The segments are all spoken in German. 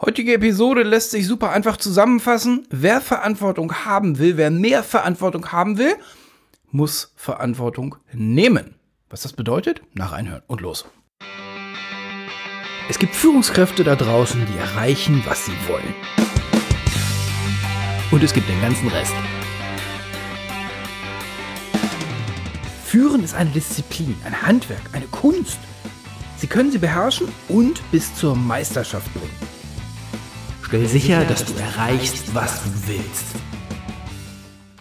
Heutige Episode lässt sich super einfach zusammenfassen. Wer Verantwortung haben will, wer mehr Verantwortung haben will, muss Verantwortung nehmen. Was das bedeutet? Nach einhören und los. Es gibt Führungskräfte da draußen, die erreichen, was sie wollen. Und es gibt den ganzen Rest. Führen ist eine Disziplin, ein Handwerk, eine Kunst. Sie können sie beherrschen und bis zur Meisterschaft bringen. Stell sicher, dass du erreichst, was du willst.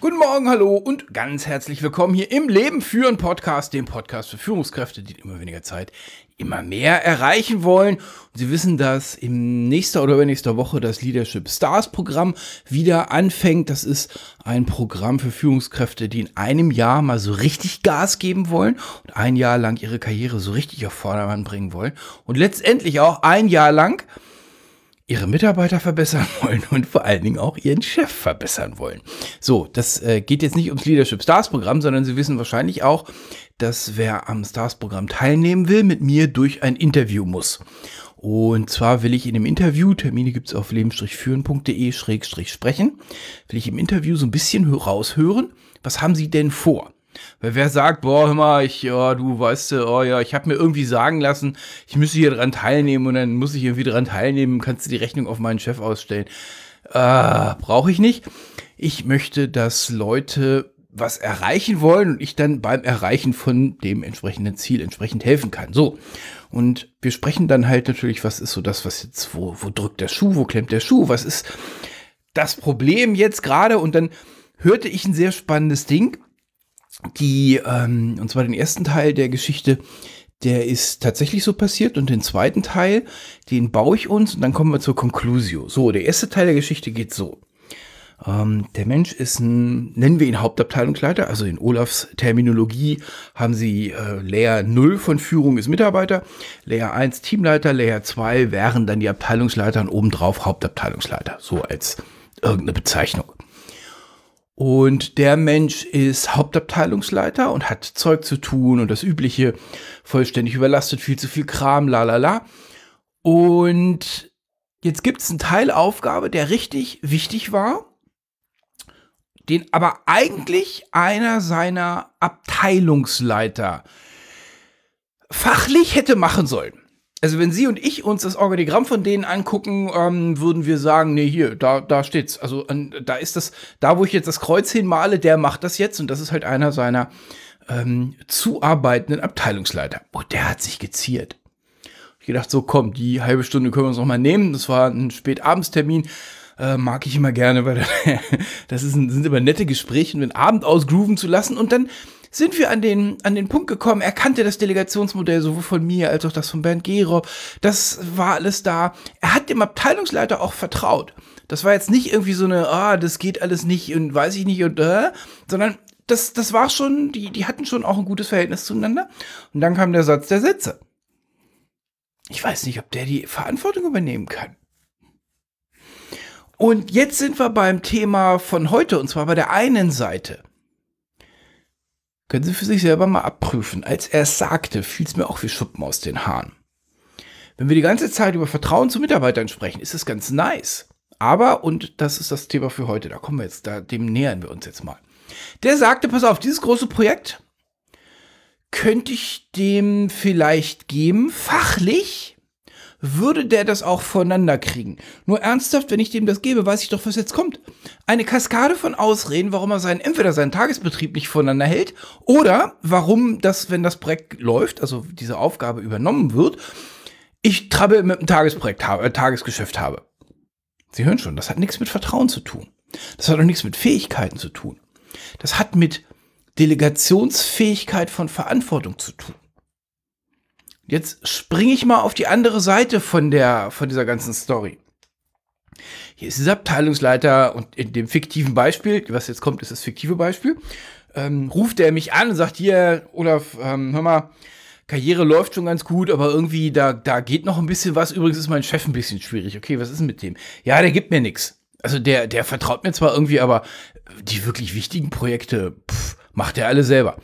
Guten Morgen, hallo und ganz herzlich willkommen hier im Leben führen Podcast, dem Podcast für Führungskräfte, die in immer weniger Zeit immer mehr erreichen wollen. Und Sie wissen, dass im nächster oder übernächster Woche das Leadership Stars Programm wieder anfängt. Das ist ein Programm für Führungskräfte, die in einem Jahr mal so richtig Gas geben wollen und ein Jahr lang ihre Karriere so richtig auf Vordermann bringen wollen und letztendlich auch ein Jahr lang ihre Mitarbeiter verbessern wollen und vor allen Dingen auch ihren Chef verbessern wollen. So, das äh, geht jetzt nicht ums Leadership Stars Programm, sondern Sie wissen wahrscheinlich auch, dass wer am Stars Programm teilnehmen will, mit mir durch ein Interview muss. Und zwar will ich in dem Interview, Termine gibt's auf leben-führen.de-sprechen, will ich im Interview so ein bisschen raushören, was haben Sie denn vor? Weil wer sagt, boah, hör mal, ich, ja, du weißt, oh ja, ich habe mir irgendwie sagen lassen, ich müsse hier dran teilnehmen und dann muss ich irgendwie dran teilnehmen, kannst du die Rechnung auf meinen Chef ausstellen. Äh, brauche ich nicht. Ich möchte, dass Leute was erreichen wollen und ich dann beim Erreichen von dem entsprechenden Ziel entsprechend helfen kann. So. Und wir sprechen dann halt natürlich, was ist so das, was jetzt, wo, wo drückt der Schuh, wo klemmt der Schuh, was ist das Problem jetzt gerade? Und dann hörte ich ein sehr spannendes Ding die, ähm, und zwar den ersten Teil der Geschichte, der ist tatsächlich so passiert und den zweiten Teil, den baue ich uns und dann kommen wir zur Conclusio. So, der erste Teil der Geschichte geht so. Ähm, der Mensch ist ein, nennen wir ihn Hauptabteilungsleiter, also in Olafs Terminologie haben sie äh, Layer 0 von Führung ist Mitarbeiter, Layer 1 Teamleiter, Layer 2 wären dann die Abteilungsleiter und obendrauf Hauptabteilungsleiter, so als irgendeine Bezeichnung. Und der Mensch ist Hauptabteilungsleiter und hat Zeug zu tun und das Übliche, vollständig überlastet, viel zu viel Kram, la la la. Und jetzt gibt es einen Teilaufgabe, der richtig wichtig war, den aber eigentlich einer seiner Abteilungsleiter fachlich hätte machen sollen also wenn Sie und ich uns das Organigramm von denen angucken, ähm, würden wir sagen, nee, hier, da, da steht's. Also an, da ist das, da wo ich jetzt das Kreuz hinmale, der macht das jetzt und das ist halt einer seiner ähm, zuarbeitenden Abteilungsleiter. Und der hat sich geziert. Ich gedacht, so komm, die halbe Stunde können wir uns noch mal nehmen. Das war ein Spätabendstermin. Äh, mag ich immer gerne, weil das ist ein, sind immer nette Gespräche, den Abend ausgrooven zu lassen und dann sind wir an den, an den Punkt gekommen, er kannte das Delegationsmodell sowohl von mir als auch das von Bernd Gero. Das war alles da. Er hat dem Abteilungsleiter auch vertraut. Das war jetzt nicht irgendwie so eine, ah, das geht alles nicht und weiß ich nicht und, äh, sondern das, das war schon, die, die hatten schon auch ein gutes Verhältnis zueinander. Und dann kam der Satz der Sätze. Ich weiß nicht, ob der die Verantwortung übernehmen kann. Und jetzt sind wir beim Thema von heute, und zwar bei der einen Seite. Können Sie für sich selber mal abprüfen. Als er es sagte, fiel es mir auch wie Schuppen aus den Haaren. Wenn wir die ganze Zeit über Vertrauen zu Mitarbeitern sprechen, ist es ganz nice. Aber, und das ist das Thema für heute, da kommen wir jetzt, da, dem nähern wir uns jetzt mal. Der sagte, pass auf, dieses große Projekt könnte ich dem vielleicht geben, fachlich, würde der das auch voneinander kriegen. Nur ernsthaft, wenn ich dem das gebe, weiß ich doch, was jetzt kommt. Eine Kaskade von Ausreden, warum er seinen, entweder seinen Tagesbetrieb nicht voneinander hält oder warum das, wenn das Projekt läuft, also diese Aufgabe übernommen wird, ich Trouble mit dem Tagesprojekt habe, äh, Tagesgeschäft habe. Sie hören schon, das hat nichts mit Vertrauen zu tun. Das hat auch nichts mit Fähigkeiten zu tun. Das hat mit Delegationsfähigkeit von Verantwortung zu tun. Jetzt springe ich mal auf die andere Seite von der, von dieser ganzen Story. Hier ist dieser Abteilungsleiter und in dem fiktiven Beispiel, was jetzt kommt, ist das fiktive Beispiel, ähm, ruft er mich an und sagt, hier, Olaf, ähm, hör mal, Karriere läuft schon ganz gut, aber irgendwie, da, da geht noch ein bisschen was. Übrigens ist mein Chef ein bisschen schwierig. Okay, was ist denn mit dem? Ja, der gibt mir nichts. Also der, der vertraut mir zwar irgendwie, aber die wirklich wichtigen Projekte pff, macht er alle selber.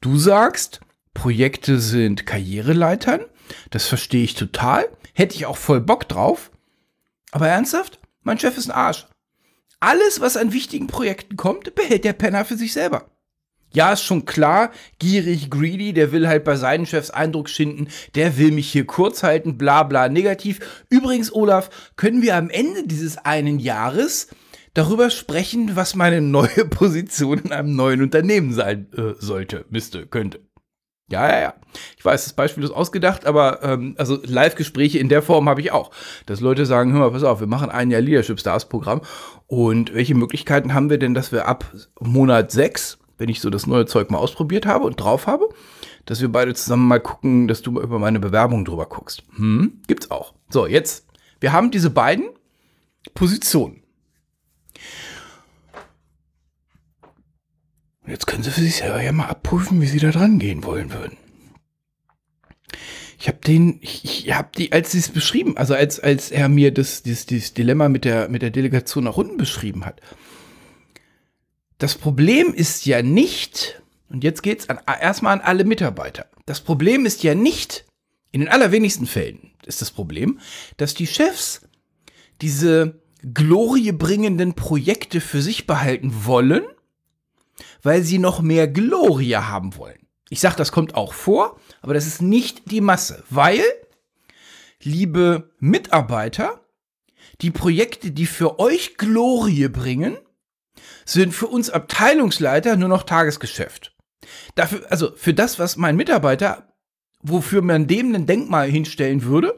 Du sagst, Projekte sind Karriereleitern. Das verstehe ich total. Hätte ich auch voll Bock drauf. Aber ernsthaft? Mein Chef ist ein Arsch. Alles, was an wichtigen Projekten kommt, behält der Penner für sich selber. Ja, ist schon klar, gierig, greedy, der will halt bei seinen Chefs Eindruck schinden, der will mich hier kurz halten, bla bla negativ. Übrigens, Olaf, können wir am Ende dieses einen Jahres darüber sprechen, was meine neue Position in einem neuen Unternehmen sein äh, sollte, müsste, könnte. Ja, ja, ja. Ich weiß, das Beispiel ist ausgedacht, aber ähm, also Live-Gespräche in der Form habe ich auch. Dass Leute sagen, hör mal, pass auf, wir machen ein Jahr Leadership Stars Programm. Und welche Möglichkeiten haben wir denn, dass wir ab Monat 6, wenn ich so das neue Zeug mal ausprobiert habe und drauf habe, dass wir beide zusammen mal gucken, dass du mal über meine Bewerbung drüber guckst. Hm, gibt's auch. So, jetzt, wir haben diese beiden Positionen. Jetzt können Sie für sich selber ja mal abprüfen, wie Sie da dran gehen wollen würden. Ich habe den, ich, ich habe die, als sie es beschrieben, also als, als er mir das, dieses, dieses Dilemma mit der, mit der Delegation nach unten beschrieben hat. Das Problem ist ja nicht, und jetzt geht's an, erstmal an alle Mitarbeiter. Das Problem ist ja nicht, in den allerwenigsten Fällen ist das Problem, dass die Chefs diese gloriebringenden Projekte für sich behalten wollen weil sie noch mehr Gloria haben wollen. Ich sage, das kommt auch vor, aber das ist nicht die Masse, weil, liebe Mitarbeiter, die Projekte, die für euch Glorie bringen, sind für uns Abteilungsleiter nur noch Tagesgeschäft. Dafür, also für das, was mein Mitarbeiter, wofür man dem ein Denkmal hinstellen würde,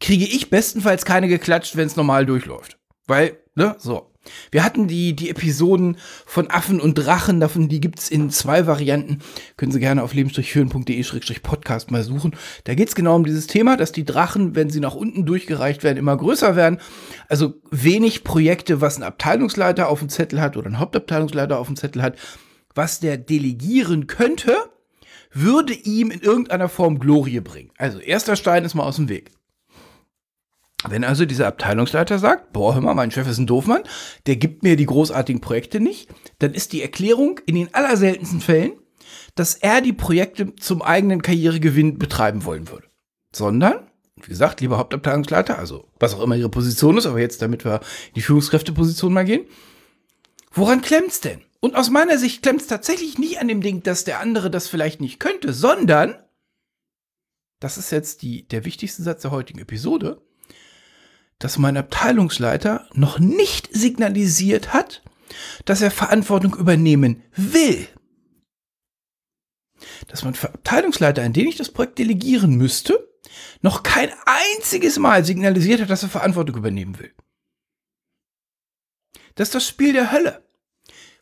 kriege ich bestenfalls keine geklatscht, wenn es normal durchläuft. Weil, ne, so. Wir hatten die, die Episoden von Affen und Drachen, davon, die gibt's in zwei Varianten. Können Sie gerne auf leben-führen.de-podcast mal suchen. Da geht's genau um dieses Thema, dass die Drachen, wenn sie nach unten durchgereicht werden, immer größer werden. Also wenig Projekte, was ein Abteilungsleiter auf dem Zettel hat oder ein Hauptabteilungsleiter auf dem Zettel hat, was der delegieren könnte, würde ihm in irgendeiner Form Glorie bringen. Also erster Stein ist mal aus dem Weg. Wenn also dieser Abteilungsleiter sagt, boah, hör mal, mein Chef ist ein Doofmann, der gibt mir die großartigen Projekte nicht, dann ist die Erklärung in den allerseltensten Fällen, dass er die Projekte zum eigenen Karrieregewinn betreiben wollen würde. Sondern, wie gesagt, lieber Hauptabteilungsleiter, also was auch immer ihre Position ist, aber jetzt, damit wir in die Führungskräfteposition mal gehen, woran klemmt's denn? Und aus meiner Sicht klemmt's tatsächlich nicht an dem Ding, dass der andere das vielleicht nicht könnte, sondern, das ist jetzt die, der wichtigste Satz der heutigen Episode, dass mein Abteilungsleiter noch nicht signalisiert hat, dass er Verantwortung übernehmen will. Dass mein Abteilungsleiter, an den ich das Projekt delegieren müsste, noch kein einziges Mal signalisiert hat, dass er Verantwortung übernehmen will. Das ist das Spiel der Hölle.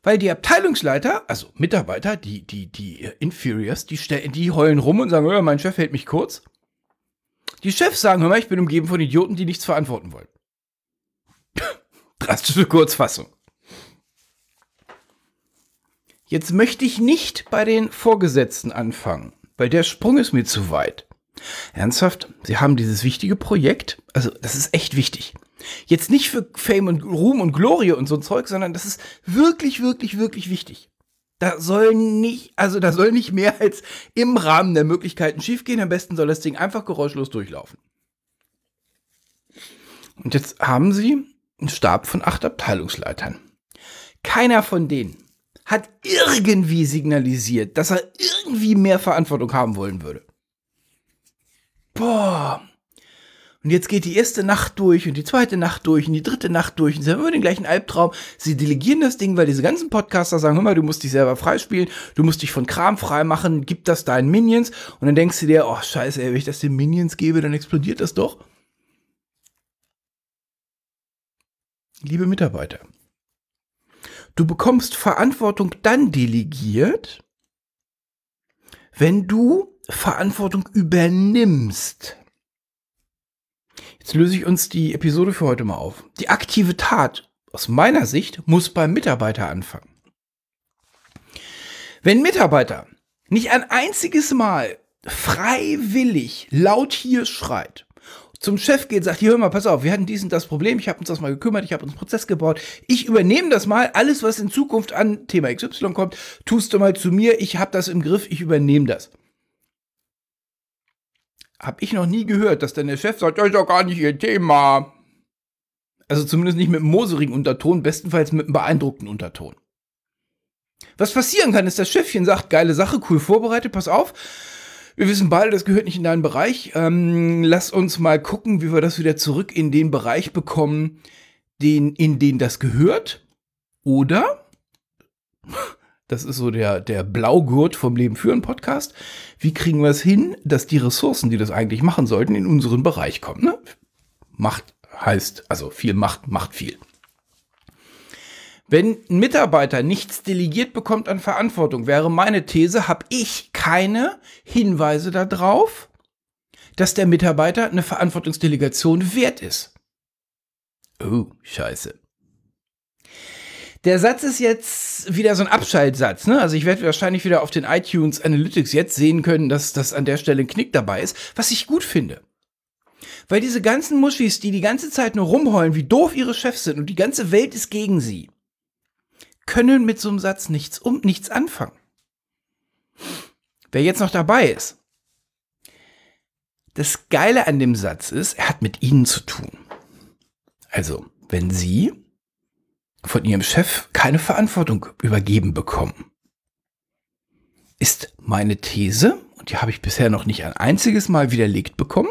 Weil die Abteilungsleiter, also Mitarbeiter, die, die, die Inferiors, die, die heulen rum und sagen, mein Chef hält mich kurz. Die Chefs sagen, hör mal, ich bin umgeben von Idioten, die nichts verantworten wollen. Drastische Kurzfassung. Jetzt möchte ich nicht bei den Vorgesetzten anfangen, weil der Sprung ist mir zu weit. Ernsthaft, Sie haben dieses wichtige Projekt, also das ist echt wichtig. Jetzt nicht für Fame und Ruhm und Glorie und so ein Zeug, sondern das ist wirklich, wirklich, wirklich wichtig. Da soll nicht, also da soll nicht mehr als im Rahmen der Möglichkeiten schiefgehen. Am besten soll das Ding einfach geräuschlos durchlaufen. Und jetzt haben sie einen Stab von acht Abteilungsleitern. Keiner von denen hat irgendwie signalisiert, dass er irgendwie mehr Verantwortung haben wollen würde. Boah, und jetzt geht die erste Nacht durch und die zweite Nacht durch und die dritte Nacht durch und sie haben immer den gleichen Albtraum. Sie delegieren das Ding, weil diese ganzen Podcaster sagen, hör mal, du musst dich selber freispielen, du musst dich von Kram frei machen, gib das deinen Minions. Und dann denkst du dir, oh scheiße, ey, wenn ich das den Minions gebe, dann explodiert das doch. Liebe Mitarbeiter, du bekommst Verantwortung dann delegiert, wenn du Verantwortung übernimmst. Jetzt löse ich uns die Episode für heute mal auf. Die aktive Tat aus meiner Sicht muss beim Mitarbeiter anfangen. Wenn Mitarbeiter nicht ein einziges Mal freiwillig laut hier schreit, zum Chef geht, sagt, hier hör mal, pass auf, wir hatten dies und das Problem, ich habe uns das mal gekümmert, ich habe uns einen Prozess gebaut, ich übernehme das mal, alles, was in Zukunft an Thema XY kommt, tust du mal zu mir, ich habe das im Griff, ich übernehme das habe ich noch nie gehört, dass dann der Chef sagt, das ist doch gar nicht Ihr Thema. Also zumindest nicht mit einem moserigen Unterton, bestenfalls mit einem beeindruckten Unterton. Was passieren kann, ist, das Schiffchen sagt, geile Sache, cool vorbereitet, pass auf. Wir wissen beide, das gehört nicht in deinen Bereich. Ähm, lass uns mal gucken, wie wir das wieder zurück in den Bereich bekommen, den, in den das gehört. Oder, das ist so der, der Blaugurt vom Leben führen Podcast, wie kriegen wir es hin, dass die Ressourcen, die das eigentlich machen sollten, in unseren Bereich kommen? Ne? Macht heißt, also viel Macht macht viel. Wenn ein Mitarbeiter nichts delegiert bekommt an Verantwortung, wäre meine These, habe ich keine Hinweise darauf, dass der Mitarbeiter eine Verantwortungsdelegation wert ist. Oh, scheiße. Der Satz ist jetzt wieder so ein Abschaltsatz. Ne? Also ich werde wahrscheinlich wieder auf den iTunes Analytics jetzt sehen können, dass das an der Stelle ein Knick dabei ist, was ich gut finde. Weil diese ganzen Muschis, die die ganze Zeit nur rumheulen, wie doof ihre Chefs sind und die ganze Welt ist gegen sie, können mit so einem Satz nichts um nichts anfangen. Wer jetzt noch dabei ist. Das Geile an dem Satz ist, er hat mit Ihnen zu tun. Also, wenn Sie von Ihrem Chef keine Verantwortung übergeben bekommen, ist meine These, und die habe ich bisher noch nicht ein einziges Mal widerlegt bekommen,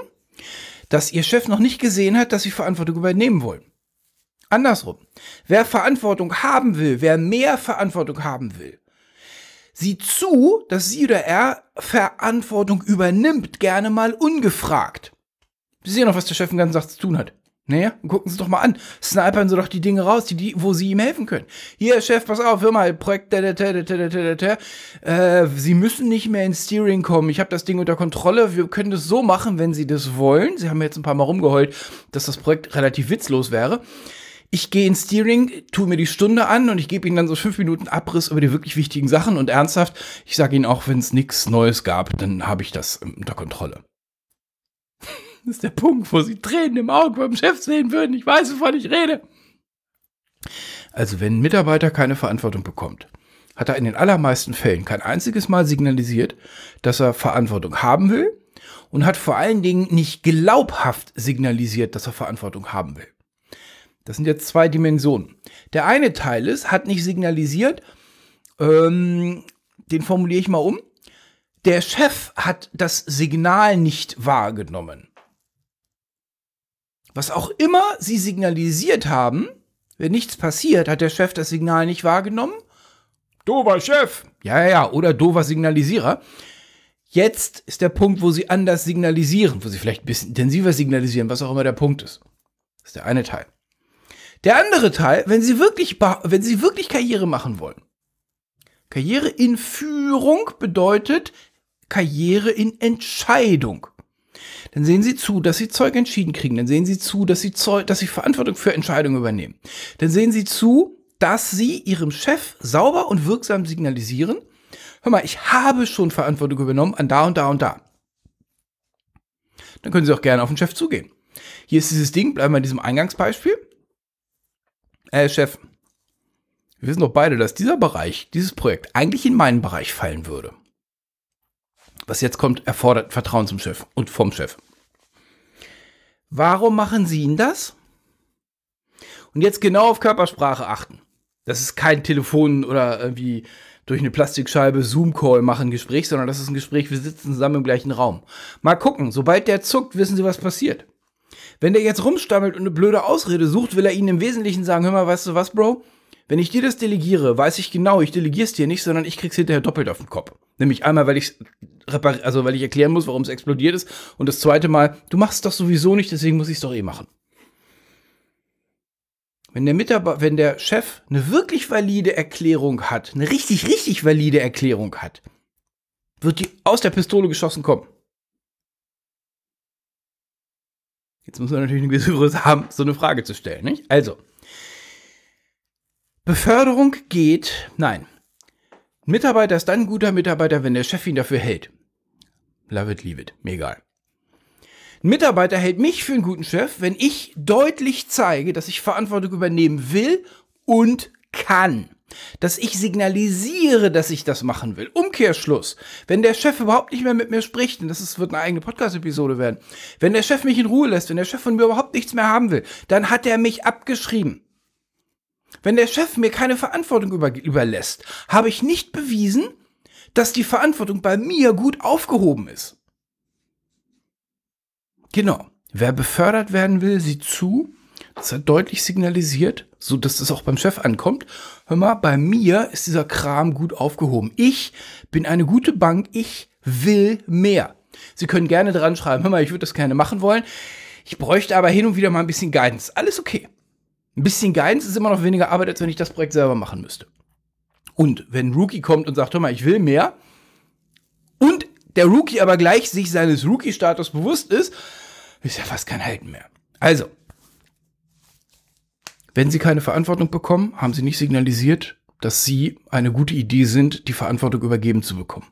dass Ihr Chef noch nicht gesehen hat, dass Sie Verantwortung übernehmen wollen. Andersrum. Wer Verantwortung haben will, wer mehr Verantwortung haben will, sieht zu, dass sie oder er Verantwortung übernimmt, gerne mal ungefragt. Sie sehen doch, was der Chef den ganzen Tag zu tun hat. Naja, gucken Sie doch mal an. Snipern Sie doch die Dinge raus, die, die, wo Sie ihm helfen können. Hier, Chef, pass auf, hör mal, Projekt, äh, Sie müssen nicht mehr ins Steering kommen. Ich habe das Ding unter Kontrolle. Wir können das so machen, wenn Sie das wollen. Sie haben jetzt ein paar Mal rumgeheult, dass das Projekt relativ witzlos wäre ich gehe ins Steering, tue mir die Stunde an und ich gebe ihnen dann so fünf Minuten Abriss über die wirklich wichtigen Sachen und ernsthaft, ich sage ihnen auch, wenn es nichts Neues gab, dann habe ich das unter Kontrolle. Das ist der Punkt, wo sie Tränen im Auge beim Chef sehen würden. Ich weiß, wovon ich rede. Also, wenn ein Mitarbeiter keine Verantwortung bekommt, hat er in den allermeisten Fällen kein einziges Mal signalisiert, dass er Verantwortung haben will und hat vor allen Dingen nicht glaubhaft signalisiert, dass er Verantwortung haben will. Das sind jetzt zwei Dimensionen. Der eine Teil ist, hat nicht signalisiert, ähm, den formuliere ich mal um. Der Chef hat das Signal nicht wahrgenommen. Was auch immer sie signalisiert haben, wenn nichts passiert, hat der Chef das Signal nicht wahrgenommen. Dover Chef. Ja, ja, ja, oder dover Signalisierer. Jetzt ist der Punkt, wo sie anders signalisieren, wo sie vielleicht ein bisschen intensiver signalisieren, was auch immer der Punkt ist. Das ist der eine Teil. Der andere Teil, wenn Sie wirklich, wenn Sie wirklich Karriere machen wollen. Karriere in Führung bedeutet Karriere in Entscheidung. Dann sehen Sie zu, dass Sie Zeug entschieden kriegen. Dann sehen Sie zu, dass Sie, Zeug, dass Sie Verantwortung für Entscheidungen übernehmen. Dann sehen Sie zu, dass Sie Ihrem Chef sauber und wirksam signalisieren, hör mal, ich habe schon Verantwortung übernommen an da und da und da. Dann können Sie auch gerne auf den Chef zugehen. Hier ist dieses Ding, bleiben wir in diesem Eingangsbeispiel. Äh, Chef, wir wissen doch beide, dass dieser Bereich, dieses Projekt eigentlich in meinen Bereich fallen würde. Was jetzt kommt, erfordert Vertrauen zum Chef und vom Chef. Warum machen Sie ihn das? Und jetzt genau auf Körpersprache achten. Das ist kein Telefon oder irgendwie durch eine Plastikscheibe Zoom-Call machen Gespräch, sondern das ist ein Gespräch, wir sitzen zusammen im gleichen Raum. Mal gucken, sobald der zuckt, wissen Sie, was passiert. Wenn der jetzt rumstammelt und eine blöde Ausrede sucht, will er ihnen im Wesentlichen sagen, hör mal, weißt du was, Bro? Wenn ich dir das delegiere, weiß ich genau, ich delegiere es dir nicht, sondern ich krieg's hinterher doppelt auf den Kopf. Nämlich einmal, weil ich also weil ich erklären muss, warum es explodiert ist, und das zweite Mal, du machst es doch sowieso nicht, deswegen muss ich es doch eh machen. Wenn der Mitarbeiter, wenn der Chef eine wirklich valide Erklärung hat, eine richtig, richtig valide Erklärung hat, wird die aus der Pistole geschossen kommen. Jetzt muss man natürlich eine gewisse Größe haben, so eine Frage zu stellen. Nicht? Also, Beförderung geht, nein. Ein Mitarbeiter ist dann ein guter Mitarbeiter, wenn der Chef ihn dafür hält. Love it, leave it, mir egal. Ein Mitarbeiter hält mich für einen guten Chef, wenn ich deutlich zeige, dass ich Verantwortung übernehmen will und kann. dass ich signalisiere, dass ich das machen will. Umkehrschluss. Wenn der Chef überhaupt nicht mehr mit mir spricht, und das ist, wird eine eigene Podcast-Episode werden, wenn der Chef mich in Ruhe lässt, wenn der Chef von mir überhaupt nichts mehr haben will, dann hat er mich abgeschrieben. Wenn der Chef mir keine Verantwortung über, überlässt, habe ich nicht bewiesen, dass die Verantwortung bei mir gut aufgehoben ist. Genau. Wer befördert werden will, sieht zu. Das hat deutlich signalisiert, so dass es auch beim Chef ankommt. Hör mal, bei mir ist dieser Kram gut aufgehoben. Ich bin eine gute Bank. Ich will mehr. Sie können gerne dran schreiben. Hör mal, ich würde das gerne machen wollen. Ich bräuchte aber hin und wieder mal ein bisschen Guidance. Alles okay. Ein bisschen Guidance ist immer noch weniger Arbeit, als wenn ich das Projekt selber machen müsste. Und wenn ein Rookie kommt und sagt, hör mal, ich will mehr, und der Rookie aber gleich sich seines Rookie-Status bewusst ist, ist ja fast kein Halten mehr. Also, wenn Sie keine Verantwortung bekommen, haben Sie nicht signalisiert, dass Sie eine gute Idee sind, die Verantwortung übergeben zu bekommen.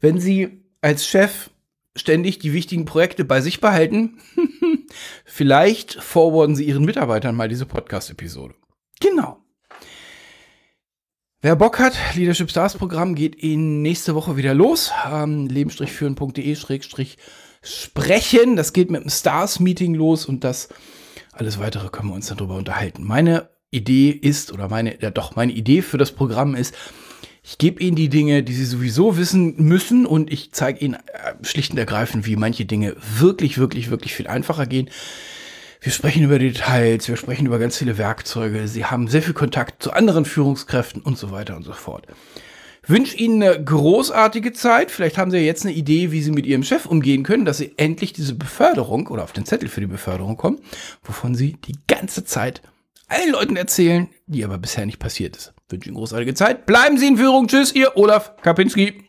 Wenn Sie als Chef ständig die wichtigen Projekte bei sich behalten, vielleicht forwarden Sie Ihren Mitarbeitern mal diese Podcast-Episode. Genau. Wer Bock hat, Leadership Stars Programm geht in nächste Woche wieder los. Ähm, leben-führen.de-sprechen. Das geht mit dem Stars Meeting los und das alles weitere können wir uns darüber unterhalten. Meine Idee ist, oder meine, ja doch, meine Idee für das Programm ist, ich gebe Ihnen die Dinge, die Sie sowieso wissen müssen und ich zeige Ihnen äh, schlicht und ergreifend, wie manche Dinge wirklich, wirklich, wirklich viel einfacher gehen. Wir sprechen über Details, wir sprechen über ganz viele Werkzeuge. Sie haben sehr viel Kontakt zu anderen Führungskräften und so weiter und so fort. wünsche Ihnen eine großartige Zeit. Vielleicht haben Sie ja jetzt eine Idee, wie Sie mit Ihrem Chef umgehen können, dass Sie endlich diese Beförderung oder auf den Zettel für die Beförderung kommen, wovon Sie die ganze Zeit allen Leuten erzählen, die aber bisher nicht passiert ist. Wünsche Ihnen großartige Zeit. Bleiben Sie in Führung. Tschüss, Ihr Olaf Kapinski.